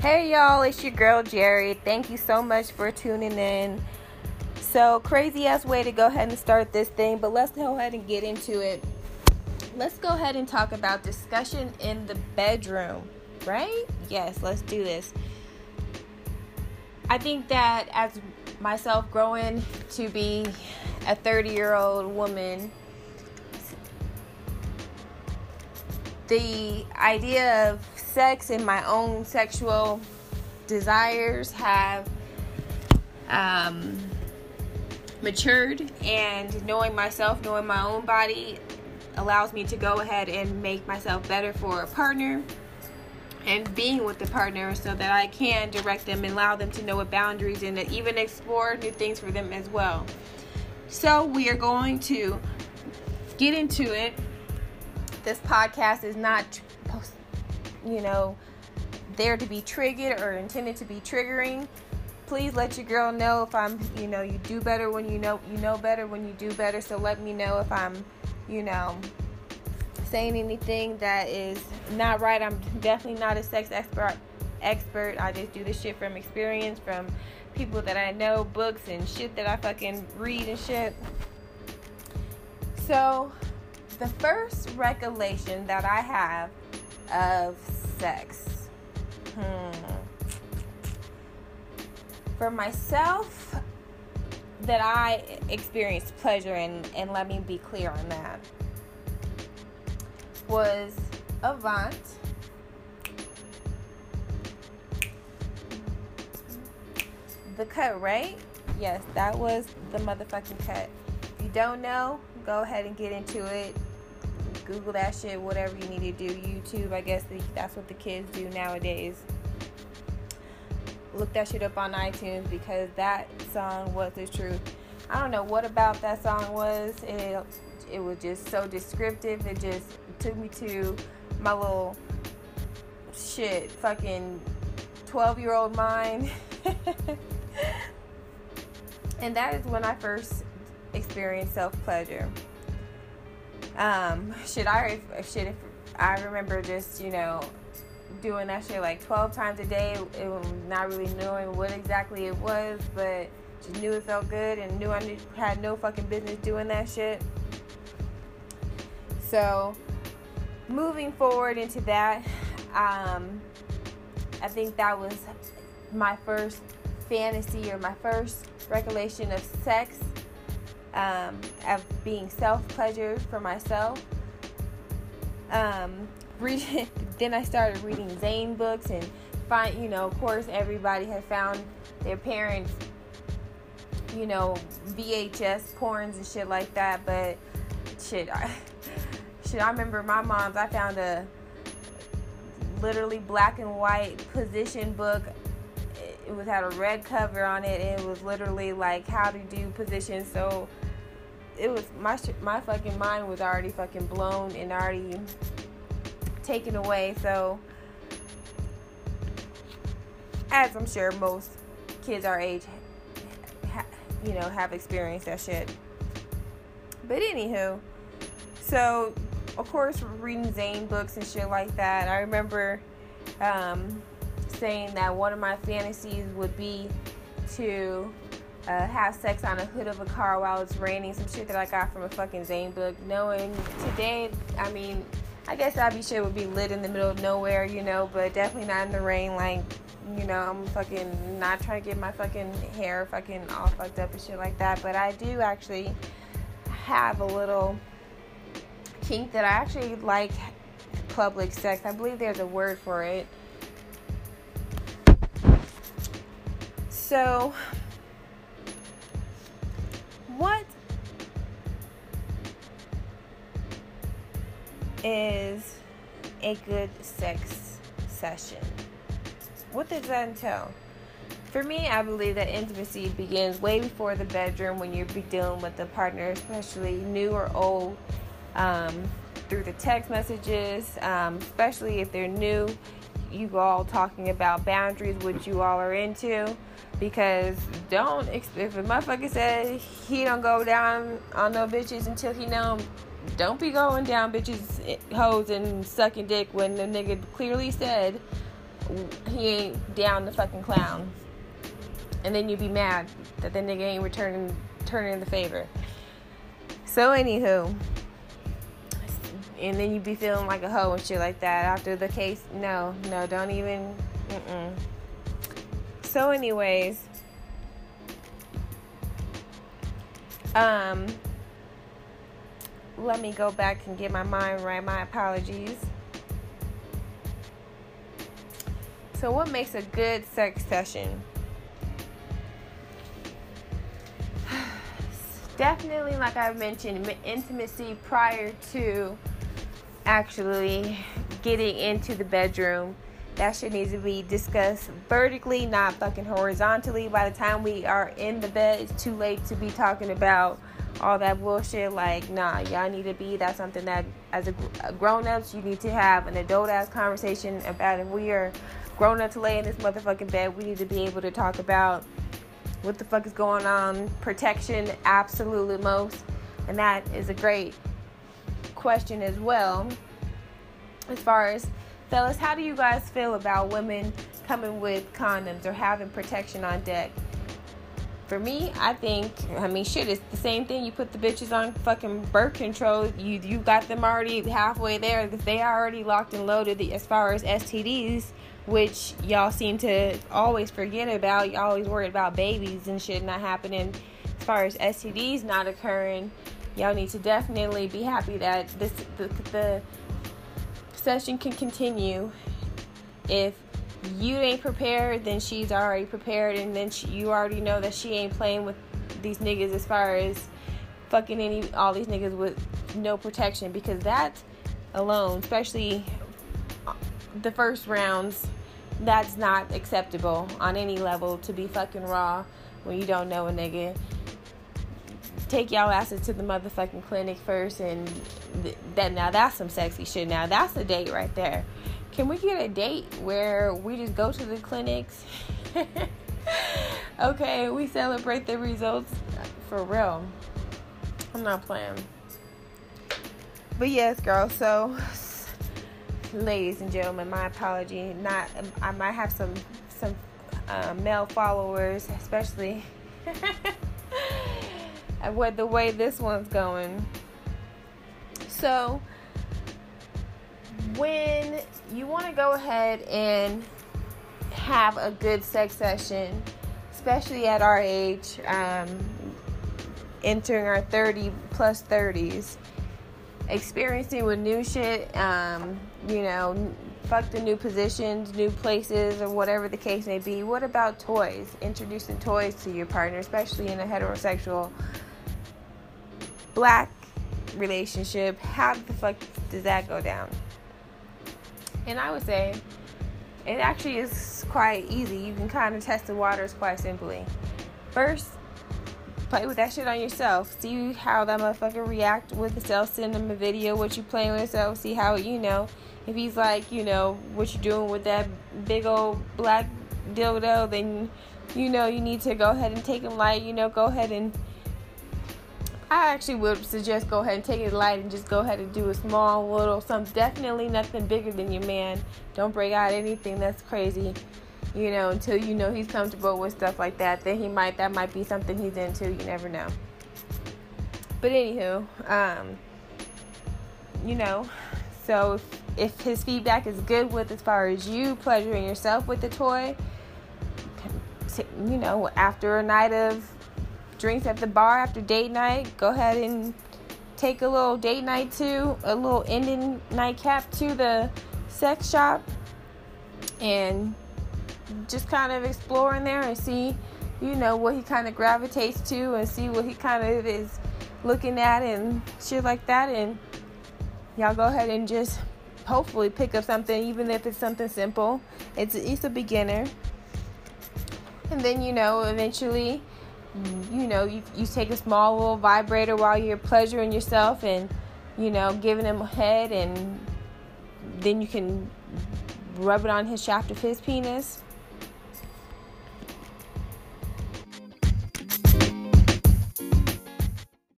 Hey y'all, it's your girl Jerry. Thank you so much for tuning in. So, crazy ass way to go ahead and start this thing, but let's go ahead and get into it. Let's go ahead and talk about discussion in the bedroom, right? Yes, let's do this. I think that as myself growing to be a 30 year old woman, the idea of sex and my own sexual desires have um, matured, and knowing myself, knowing my own body, allows me to go ahead and make myself better for a partner and being with the partner so that I can direct them and allow them to know what boundaries and even explore new things for them as well. So, we are going to get into it. This podcast is not, you know, there to be triggered or intended to be triggering. Please let your girl know if I'm, you know, you do better when you know you know better when you do better. So let me know if I'm, you know, saying anything that is not right. I'm definitely not a sex expert. Expert. I just do this shit from experience, from people that I know, books and shit that I fucking read and shit. So, the first recollection that I have of sex. Hmm. For myself, that I experienced pleasure in, and let me be clear on that was Avant. The cut, right? Yes, that was the motherfucking cut. If you don't know, go ahead and get into it. Google that shit, whatever you need to do. YouTube, I guess that's what the kids do nowadays. Look that shit up on iTunes because that song was the truth. I don't know what about that song was. It it was just so descriptive. It just took me to my little shit fucking 12 year old mind. and that is when I first experienced self pleasure. Um, should I should if I remember just you know doing that shit like 12 times a day, it not really knowing what exactly it was, but just knew it felt good and knew I had no fucking business doing that shit. So, moving forward into that, um, I think that was my first fantasy or my first recollection of sex, um, of being self pleasure for myself. Um, reading, then I started reading Zane books and find, you know, of course, everybody had found their parents, you know, VHS porns and shit like that, but shit, I shit, I remember my mom's. I found a literally black and white position book. It was had a red cover on it. And it was literally like how to do positions. So it was my my fucking mind was already fucking blown and already taken away. So as I'm sure most kids our age, ha, you know, have experienced that shit. But anywho, so of course, reading Zane books and shit like that. I remember um, saying that one of my fantasies would be to uh, have sex on a hood of a car while it's raining. Some shit that I got from a fucking Zane book. Knowing today, I mean, I guess be shit would be lit in the middle of nowhere, you know, but definitely not in the rain. Like, you know, I'm fucking not trying to get my fucking hair fucking all fucked up and shit like that. But I do actually have a little kink that I actually like public sex. I believe there's a word for it. So, what is a good sex session? What does that entail? For me, I believe that intimacy begins way before the bedroom when you're dealing with a partner, especially new or old um, through the text messages, um, especially if they're new. You all talking about boundaries, what you all are into, because don't if a motherfucker said he don't go down on no bitches until he know don't be going down bitches eh, hoes and sucking dick when the nigga clearly said he ain't down the fucking clown. And then you'd be mad that the nigga ain't returning turning the favor. So anywho, and then you'd be feeling like a hoe and shit like that after the case. No, no, don't even. Mm-mm. So, anyways, um, let me go back and get my mind right. My apologies. So, what makes a good sex session? Definitely, like I mentioned, intimacy prior to actually getting into the bedroom. That shit needs to be discussed vertically, not fucking horizontally. By the time we are in the bed, it's too late to be talking about all that bullshit. Like, nah, y'all need to be. That's something that, as a, uh, grown ups, you need to have an adult ass conversation about. If we are grown up to lay in this motherfucking bed, we need to be able to talk about what the fuck is going on, protection, absolutely most. And that is a great question as well. As far as fellas, how do you guys feel about women coming with condoms or having protection on deck? For me, I think I mean shit, it's the same thing. You put the bitches on fucking birth control. You you got them already halfway there because they are already locked and loaded as far as STDs, which y'all seem to always forget about. Y'all always worried about babies and shit not happening. As far as STDs not occurring, y'all need to definitely be happy that this the, the session can continue. If you ain't prepared then she's already prepared and then she, you already know that she ain't playing with these niggas as far as fucking any all these niggas with no protection because that alone especially uh, the first rounds that's not acceptable on any level to be fucking raw when you don't know a nigga take y'all asses to the motherfucking clinic first and th- that now that's some sexy shit. Now that's a date right there. Can we get a date where we just go to the clinics? Okay we celebrate the results. For real. I'm not playing. But yes girl so ladies and gentlemen my apology. Not i might have some some uh, male followers especially with the way this one's going. So, when you want to go ahead and have a good sex session, especially at our age, um, entering our 30 plus 30s, experiencing with new shit, um, you know, fuck the new positions, new places, or whatever the case may be. What about toys? Introducing toys to your partner, especially in a heterosexual black relationship, how the fuck does that go down? And I would say it actually is quite easy. You can kind of test the waters quite simply. First, play with that shit on yourself. See how that motherfucker react with the self. Send him a video what you playing with yourself. See how you know if he's like you know what you doing with that big old black dildo. Then you know you need to go ahead and take him light. You know go ahead and I actually would suggest go ahead and take it light and just go ahead and do a small little something. Definitely nothing bigger than your man. Don't break out anything that's crazy, you know, until you know he's comfortable with stuff like that. Then he might that might be something he's into. You never know. But anywho, um, you know, so if, if his feedback is good with as far as you pleasuring yourself with the toy, you know, after a night of drinks at the bar after date night, go ahead and take a little date night to a little ending nightcap to the sex shop and just kind of explore in there and see, you know, what he kind of gravitates to and see what he kind of is looking at and shit like that. And y'all go ahead and just hopefully pick up something, even if it's something simple. It's it's a beginner, and then you know eventually Mm, you know, you, you take a small little vibrator while you're pleasuring yourself and, you know, giving him a head, and then you can rub it on his shaft of his penis.